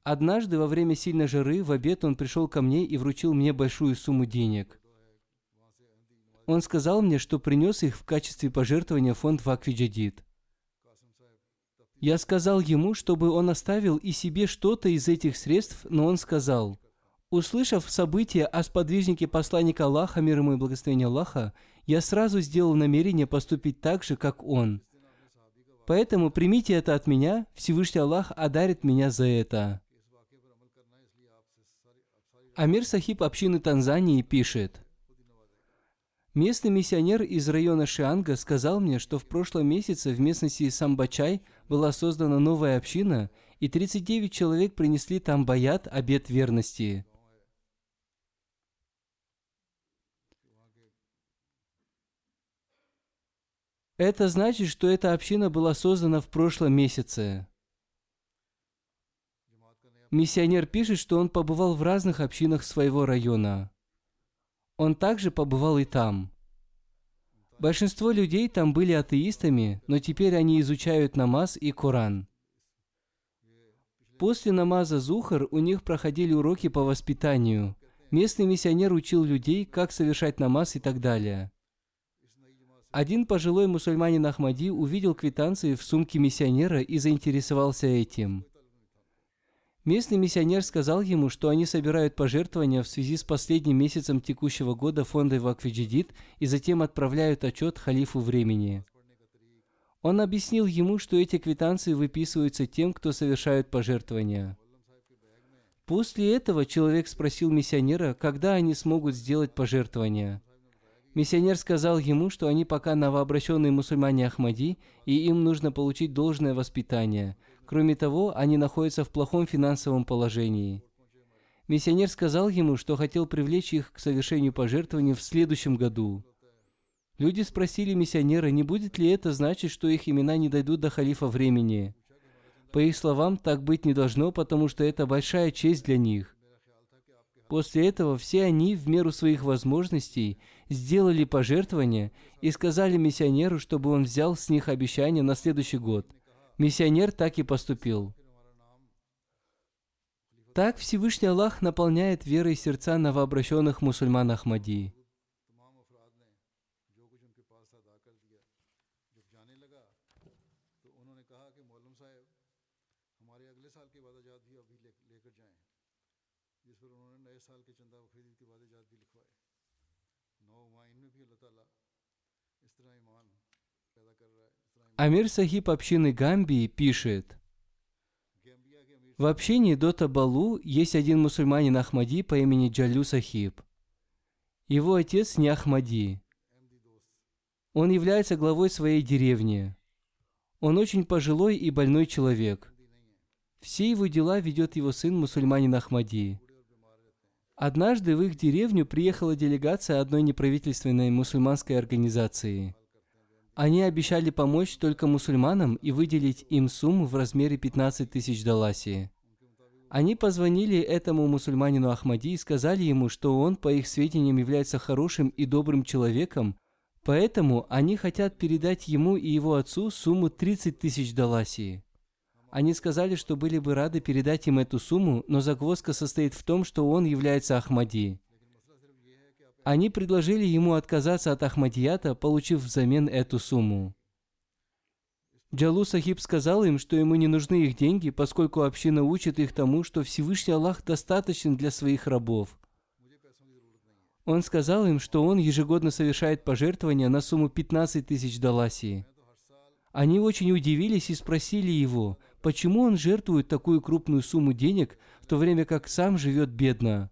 Однажды во время сильной жары в обед он пришел ко мне и вручил мне большую сумму денег. Он сказал мне, что принес их в качестве пожертвования фонд Вакфи Джадид. Я сказал ему, чтобы он оставил и себе что-то из этих средств, но он сказал, услышав события о сподвижнике посланника Аллаха, мир ему и благословение Аллаха, я сразу сделал намерение поступить так же, как он. Поэтому примите это от меня, Всевышний Аллах одарит меня за это. Амир Сахиб общины Танзании пишет, Местный миссионер из района Шианга сказал мне, что в прошлом месяце в местности Самбачай была создана новая община, и 39 человек принесли там баят, обет верности. Это значит, что эта община была создана в прошлом месяце. Миссионер пишет, что он побывал в разных общинах своего района. Он также побывал и там. Большинство людей там были атеистами, но теперь они изучают намаз и Коран. После намаза Зухар у них проходили уроки по воспитанию. Местный миссионер учил людей, как совершать намаз и так далее. Один пожилой мусульманин Ахмади увидел квитанции в сумке миссионера и заинтересовался этим. Местный миссионер сказал ему, что они собирают пожертвования в связи с последним месяцем текущего года фонда Вакфиджидит и затем отправляют отчет халифу времени. Он объяснил ему, что эти квитанции выписываются тем, кто совершает пожертвования. После этого человек спросил миссионера, когда они смогут сделать пожертвования. Миссионер сказал ему, что они пока новообращенные мусульмане Ахмади, и им нужно получить должное воспитание – Кроме того, они находятся в плохом финансовом положении. Миссионер сказал ему, что хотел привлечь их к совершению пожертвований в следующем году. Люди спросили миссионера, не будет ли это значить, что их имена не дойдут до халифа времени. По их словам, так быть не должно, потому что это большая честь для них. После этого все они, в меру своих возможностей, сделали пожертвования и сказали миссионеру, чтобы он взял с них обещание на следующий год. Миссионер так и поступил. Так Всевышний Аллах наполняет верой сердца новообращенных мусульман Ахмади. Амир Сахиб общины Гамбии пишет, в общине Дота Балу есть один мусульманин Ахмади по имени Джалю Сахиб. Его отец не Ахмади. Он является главой своей деревни. Он очень пожилой и больной человек. Все его дела ведет его сын, мусульманин Ахмади. Однажды в их деревню приехала делегация одной неправительственной мусульманской организации – они обещали помочь только мусульманам и выделить им сумму в размере 15 тысяч даласии. Они позвонили этому мусульманину Ахмади и сказали ему, что он, по их сведениям, является хорошим и добрым человеком, поэтому они хотят передать ему и его отцу сумму 30 тысяч даласии. Они сказали, что были бы рады передать им эту сумму, но загвоздка состоит в том, что он является Ахмади. Они предложили ему отказаться от Ахмадията, получив взамен эту сумму. Джалу Сахиб сказал им, что ему не нужны их деньги, поскольку община учит их тому, что Всевышний Аллах достаточен для своих рабов. Он сказал им, что он ежегодно совершает пожертвования на сумму 15 тысяч даласии. Они очень удивились и спросили его, почему он жертвует такую крупную сумму денег, в то время как сам живет бедно.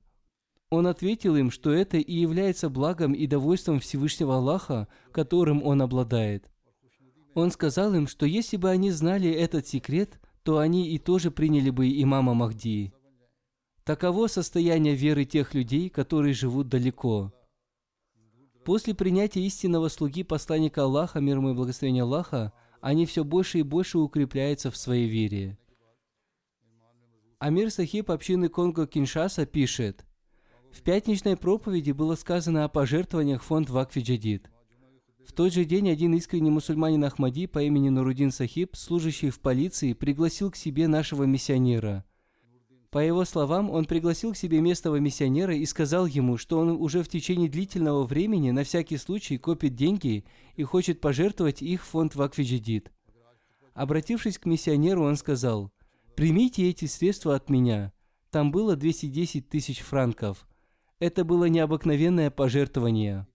Он ответил им, что это и является благом и довольством Всевышнего Аллаха, которым он обладает. Он сказал им, что если бы они знали этот секрет, то они и тоже приняли бы имама Махди. Таково состояние веры тех людей, которые живут далеко. После принятия истинного слуги посланника Аллаха, мир ему и благословение Аллаха, они все больше и больше укрепляются в своей вере. Амир Сахиб общины Конго-Киншаса пишет, в пятничной проповеди было сказано о пожертвованиях фонд Вакфи Джадид. В тот же день один искренний мусульманин Ахмади по имени Нурудин Сахиб, служащий в полиции, пригласил к себе нашего миссионера. По его словам, он пригласил к себе местного миссионера и сказал ему, что он уже в течение длительного времени на всякий случай копит деньги и хочет пожертвовать их в фонд Вакфиджидид. Обратившись к миссионеру, он сказал, «Примите эти средства от меня». Там было 210 тысяч франков. Это было необыкновенное пожертвование.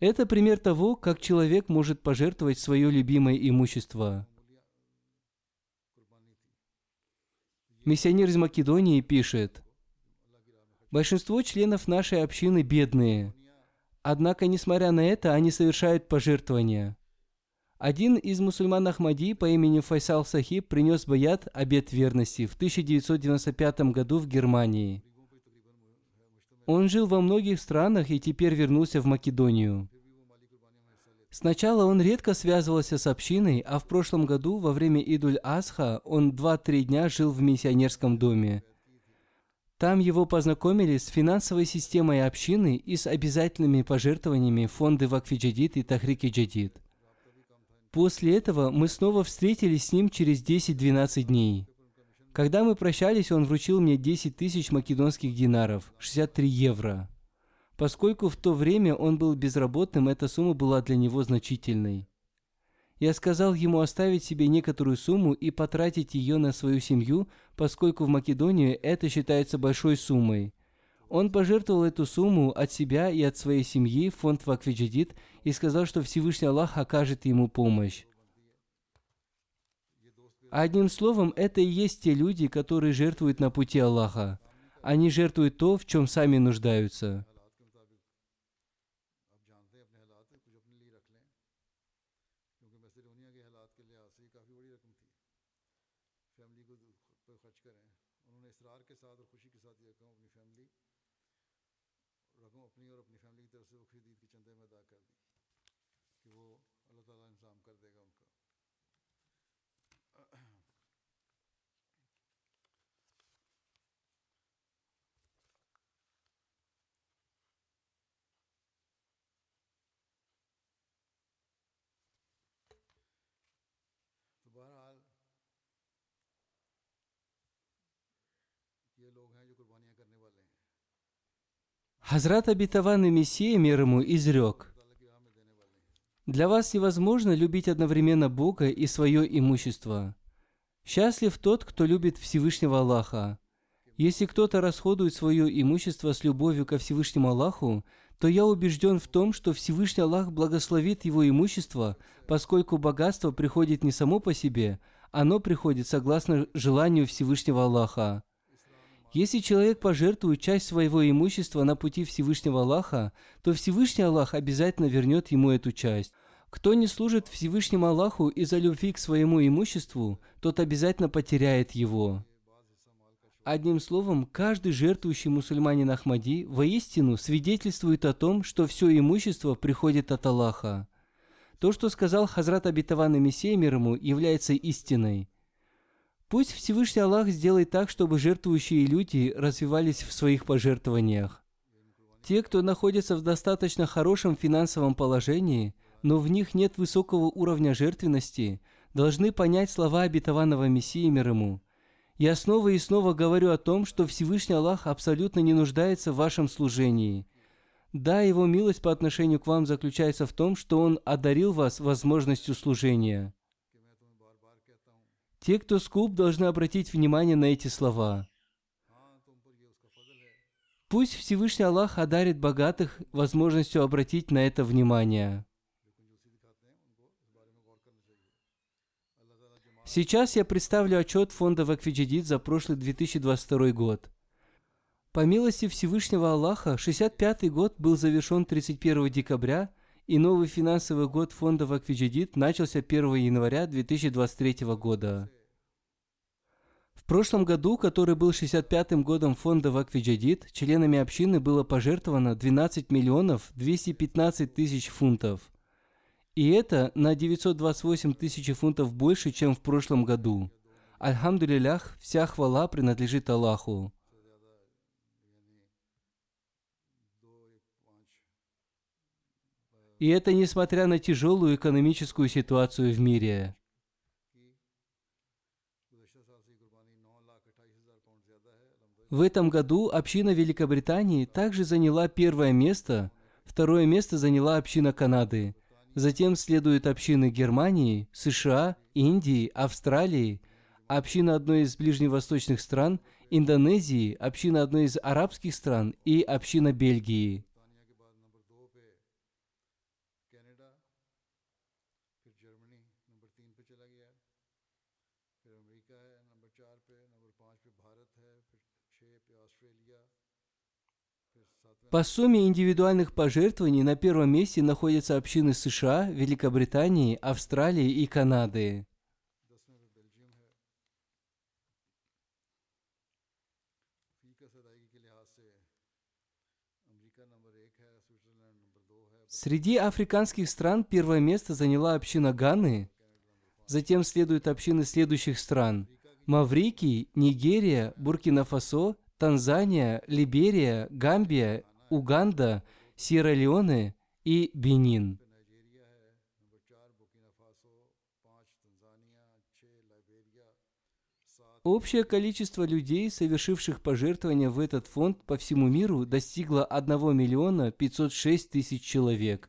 Это пример того, как человек может пожертвовать свое любимое имущество. Миссионер из Македонии пишет, Большинство членов нашей общины бедные. Однако, несмотря на это, они совершают пожертвования. Один из мусульман Ахмади по имени Файсал Сахиб принес баят обет верности в 1995 году в Германии. Он жил во многих странах и теперь вернулся в Македонию. Сначала он редко связывался с общиной, а в прошлом году, во время Идуль-Асха, он 2-3 дня жил в миссионерском доме. Там его познакомили с финансовой системой общины и с обязательными пожертвованиями фонды Вакфи-Джадид и Тахрики Джадид. После этого мы снова встретились с ним через 10-12 дней. Когда мы прощались, он вручил мне 10 тысяч македонских динаров, 63 евро. Поскольку в то время он был безработным, эта сумма была для него значительной. Я сказал ему оставить себе некоторую сумму и потратить ее на свою семью, поскольку в Македонии это считается большой суммой. Он пожертвовал эту сумму от себя и от своей семьи в фонд Вакфиджидит и сказал, что Всевышний Аллах окажет ему помощь. Одним словом, это и есть те люди, которые жертвуют на пути Аллаха. Они жертвуют то, в чем сами нуждаются. Хазрат обетованный Мессия мир ему изрек, «Для вас невозможно любить одновременно Бога и свое имущество. Счастлив тот, кто любит Всевышнего Аллаха. Если кто-то расходует свое имущество с любовью ко Всевышнему Аллаху, то я убежден в том, что Всевышний Аллах благословит его имущество, поскольку богатство приходит не само по себе, оно приходит согласно желанию Всевышнего Аллаха. Если человек пожертвует часть своего имущества на пути Всевышнего Аллаха, то Всевышний Аллах обязательно вернет ему эту часть. Кто не служит Всевышнему Аллаху из-за любви к своему имуществу, тот обязательно потеряет его. Одним словом, каждый жертвующий мусульманин Ахмади воистину свидетельствует о том, что все имущество приходит от Аллаха. То, что сказал Хазрат Абитаван и Мессия мир ему, является истиной – Пусть Всевышний Аллах сделает так, чтобы жертвующие люди развивались в своих пожертвованиях. Те, кто находится в достаточно хорошем финансовом положении, но в них нет высокого уровня жертвенности, должны понять слова обетованного Мессии мир ему. Я снова и снова говорю о том, что Всевышний Аллах абсолютно не нуждается в вашем служении. Да, Его милость по отношению к вам заключается в том, что Он одарил вас возможностью служения. Те, кто скуп, должны обратить внимание на эти слова. Пусть Всевышний Аллах одарит богатых возможностью обратить на это внимание. Сейчас я представлю отчет фонда Вакфиджидид за прошлый 2022 год. По милости Всевышнего Аллаха, 65-й год был завершен 31 декабря, и новый финансовый год фонда Вакфиджидид начался 1 января 2023 года. В прошлом году, который был 65-м годом фонда Вакфиджадид, членами общины было пожертвовано 12 миллионов 215 тысяч фунтов. И это на 928 тысяч фунтов больше, чем в прошлом году. Альхамдулилях, вся хвала принадлежит Аллаху. И это несмотря на тяжелую экономическую ситуацию в мире. В этом году община Великобритании также заняла первое место, второе место заняла община Канады. Затем следуют общины Германии, США, Индии, Австралии, община одной из ближневосточных стран, Индонезии, община одной из арабских стран и община Бельгии. По сумме индивидуальных пожертвований на первом месте находятся общины США, Великобритании, Австралии и Канады. Среди африканских стран первое место заняла община Ганы, затем следуют общины следующих стран – Маврикий, Нигерия, Буркина-Фасо, Танзания, Либерия, Гамбия, Уганда, Сьерра-Леоне и Бенин. Общее количество людей, совершивших пожертвования в этот фонд по всему миру, достигло 1 миллиона 506 тысяч человек.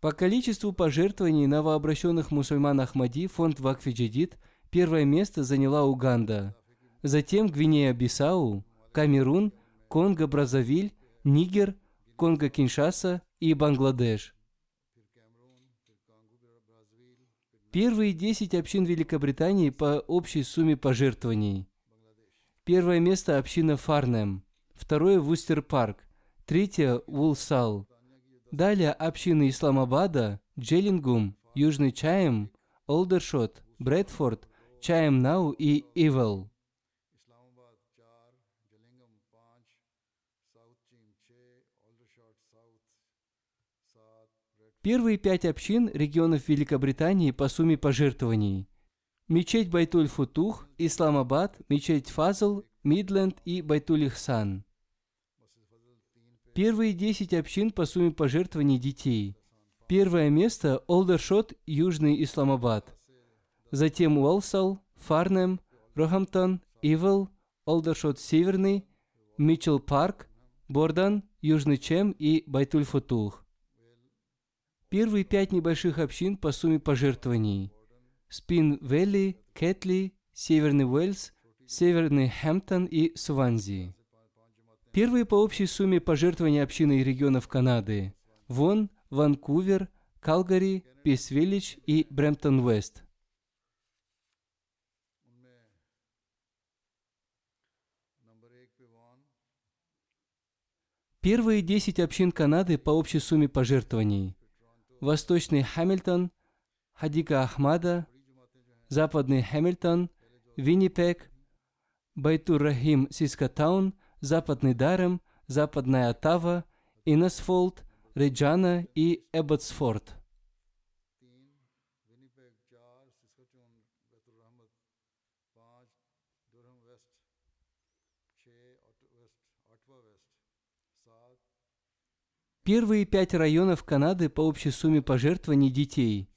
По количеству пожертвований новообращенных мусульман Ахмади фонд Вакфи Джадид первое место заняла Уганда, затем Гвинея-Бисау, Камерун, Конго-Бразавиль, Нигер, Конго-Киншаса и Бангладеш. Первые десять общин Великобритании по общей сумме пожертвований. Первое место – община Фарнем, второе – Вустер Парк, третье – Вулсал, Далее общины Исламабада, Джеллингум, Южный Чаем, Олдершот, Брэдфорд, Чаем Нау и Ивел. Первые пять общин регионов Великобритании по сумме пожертвований. Мечеть Байтуль-Футух, Исламабад, мечеть Фазл, Мидленд и Байтуль-Ихсан. Первые 10 общин по сумме пожертвований детей. Первое место – Олдершот, Южный Исламабад. Затем Уолсал, Фарнем, Рохамптон, Ивел, Олдершот Северный, Митчелл Парк, Бордан, Южный Чем и Байтуль-Футух. Первые пять небольших общин по сумме пожертвований. Спин-Вэлли, Кэтли, Северный Уэльс, Северный Хэмптон и Сванзи. Первые по общей сумме пожертвования общины и регионов Канады – Вон, Ванкувер, Калгари, Пейс-Виллидж и Брэмптон-Вест. Первые 10 общин Канады по общей сумме пожертвований. Восточный Хамильтон, Хадика Ахмада, Западный Хэмилтон, Виннипек, Байтур-Рахим Сискатаун – Западный Дарем, Западная Оттава, Иннесфолд, Реджана и Эбботсфорд. Первые пять районов Канады по общей сумме пожертвований детей.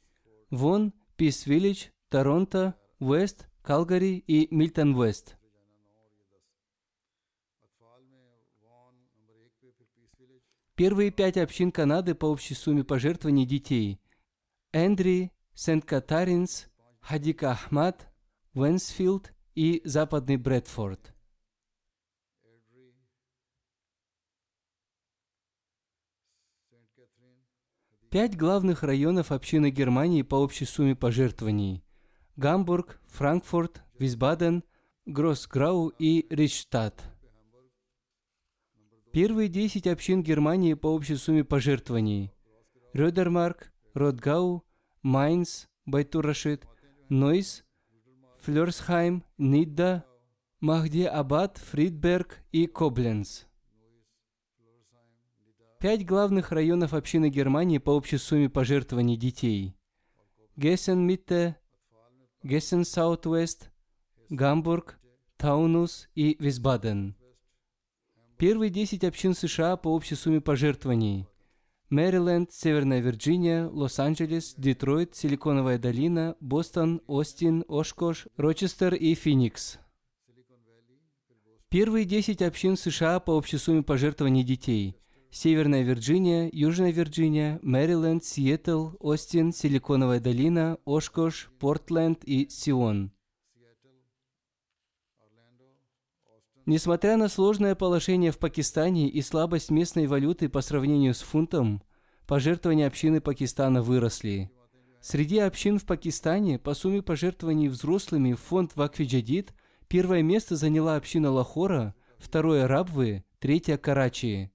Вон, Пис-Виллидж, Торонто, Уэст, Калгари и Мильтон-Вест – Первые пять общин Канады по общей сумме пожертвований детей – Эндри, Сент-Катаринс, Хадика Ахмад, Уэнсфилд и Западный Брэдфорд. Пять главных районов общины Германии по общей сумме пожертвований – Гамбург, Франкфурт, Висбаден, Гросс-Герау и Ридштадт. Первые 10 общин Германии по общей сумме пожертвований. Рёдермарк, Ротгау, Майнц, Байтур-Рашид, Нойс, Флёрсхайм, Нидда, Махди-Абад, Фридберг и Кобленц. Пять главных районов общины Германии по общей сумме пожертвований детей. Гессен-Митте, Гессен-Саут-Вест, Гамбург, Таунус и Висбаден. Первые десять общин США по общей сумме пожертвований. Мэриленд, Северная Вирджиния, Лос-Анджелес, Детройт, Силиконовая долина, Бостон, Остин, Ошкош, Рочестер и Феникс. Первые десять общин США по общей сумме пожертвований детей. Северная Вирджиния, Южная Вирджиния, Мэриленд, Сиэтл, Остин, Силиконовая долина, Ошкош, Портленд и Сион. Несмотря на сложное положение в Пакистане и слабость местной валюты по сравнению с фунтом, пожертвования общины Пакистана выросли. Среди общин в Пакистане по сумме пожертвований взрослыми в фонд Вакфиджадид первое место заняла община Лахора, второе – Рабвы, третье – Карачи.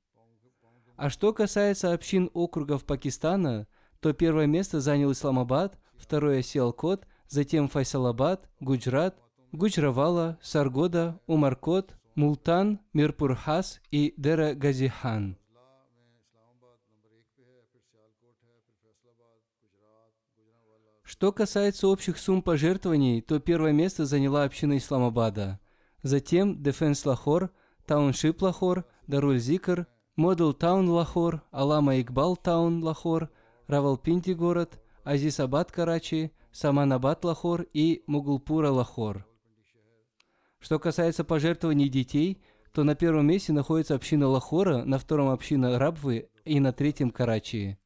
А что касается общин округов Пакистана, то первое место занял Исламабад, второе – Сиалкот, затем Файсалабад, Гуджрат, Гуджравала, Саргода, Умаркот, Мултан, Мирпурхас и Дера Газихан. Что касается общих сумм пожертвований, то первое место заняла община Исламабада. Затем Дефенс Лахор, Тауншип Лахор, Даруль Зикр, Модел Таун Лахор, Алама Игбал Таун Лахор, Равалпинди город, Азисабад Карачи, Саманабад Лахор и Мугалпура Лахор. Что касается пожертвований детей, то на первом месте находится община Лахора, на втором община Рабвы и на третьем Карачи.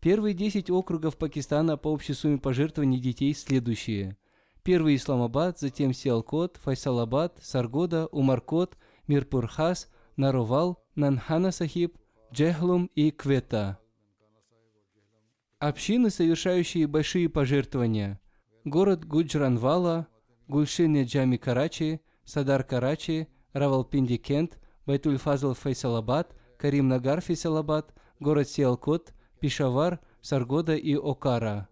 Первые десять округов Пакистана по общей сумме пожертвований детей следующие. Первый Исламабад, затем Сиалкот, Файсалабад, Саргода, Умаркот, Мирпурхас, Наровал, Нанхана Сахиб, Джехлум и Квета. Общины, совершающие большие пожертвования. Город Гуджранвала, Гульшин Джами Карачи, Садар Карачи, Равалпинди Кент, Байтуль Фазл Фейсалабад, Карим Нагар Фейсалабад, город Сиалкот, Пишавар, Саргода и Окара.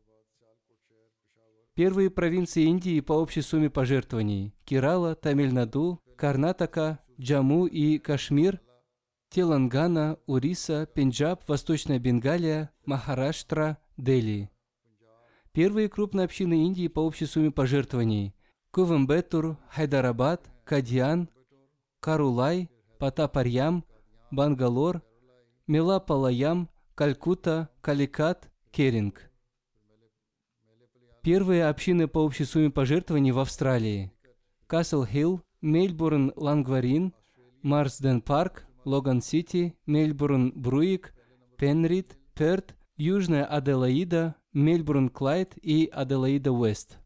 Первые провинции Индии по общей сумме пожертвований – Кирала, Тамильнаду, Карнатака, Джаму и Кашмир, Телангана, Уриса, Пенджаб, Восточная Бенгалия, Махараштра, Дели. Первые крупные общины Индии по общей сумме пожертвований – Кувамбетур, Хайдарабад, Кадьян, Карулай, Патапарьям, Бангалор, Мелапалаям, Калькутта, Каликат, Керинг. Первые общины по общей сумме пожертвований в Австралии – Касл Хилл, Мельбурн Лангварин, Марсден Парк, Логан Сити, Мельбурн Бервик, Пенрит, Перт, Южная Аделаида, Мельбурн Клайд и Аделаида Уэст.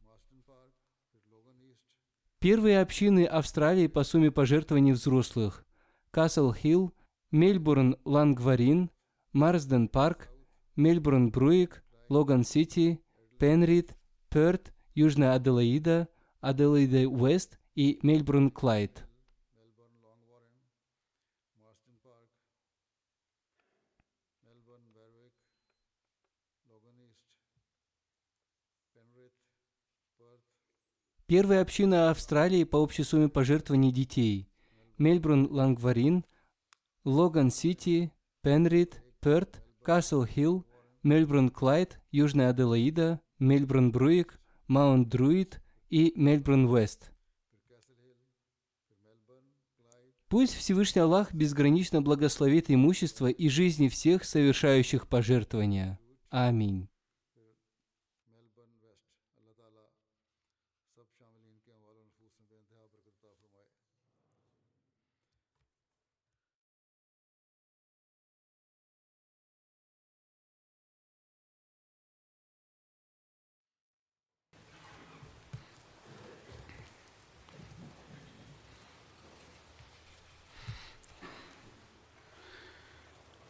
Первые общины Австралии по сумме пожертвований взрослых – Касл Хилл, Мельбурн Лангварин, Марсден Парк, Мельбурн Бруик, Логан Сити, Пенрид, Перт, Южная Аделаида, Аделаида Уэст и Мельбурн Клайд. Первая община Австралии по общей сумме пожертвований детей – Мельбурн Лангварин, Логан Сити, Пенрид, Перт, Касл Хилл, Мельбурн Клайд, Южная Аделаида, Мельбурн Бруик, Маунт Друид и Мельбурн Вест. Пусть Всевышний Аллах безгранично благословит имущество и жизни всех, совершающих пожертвования. Аминь.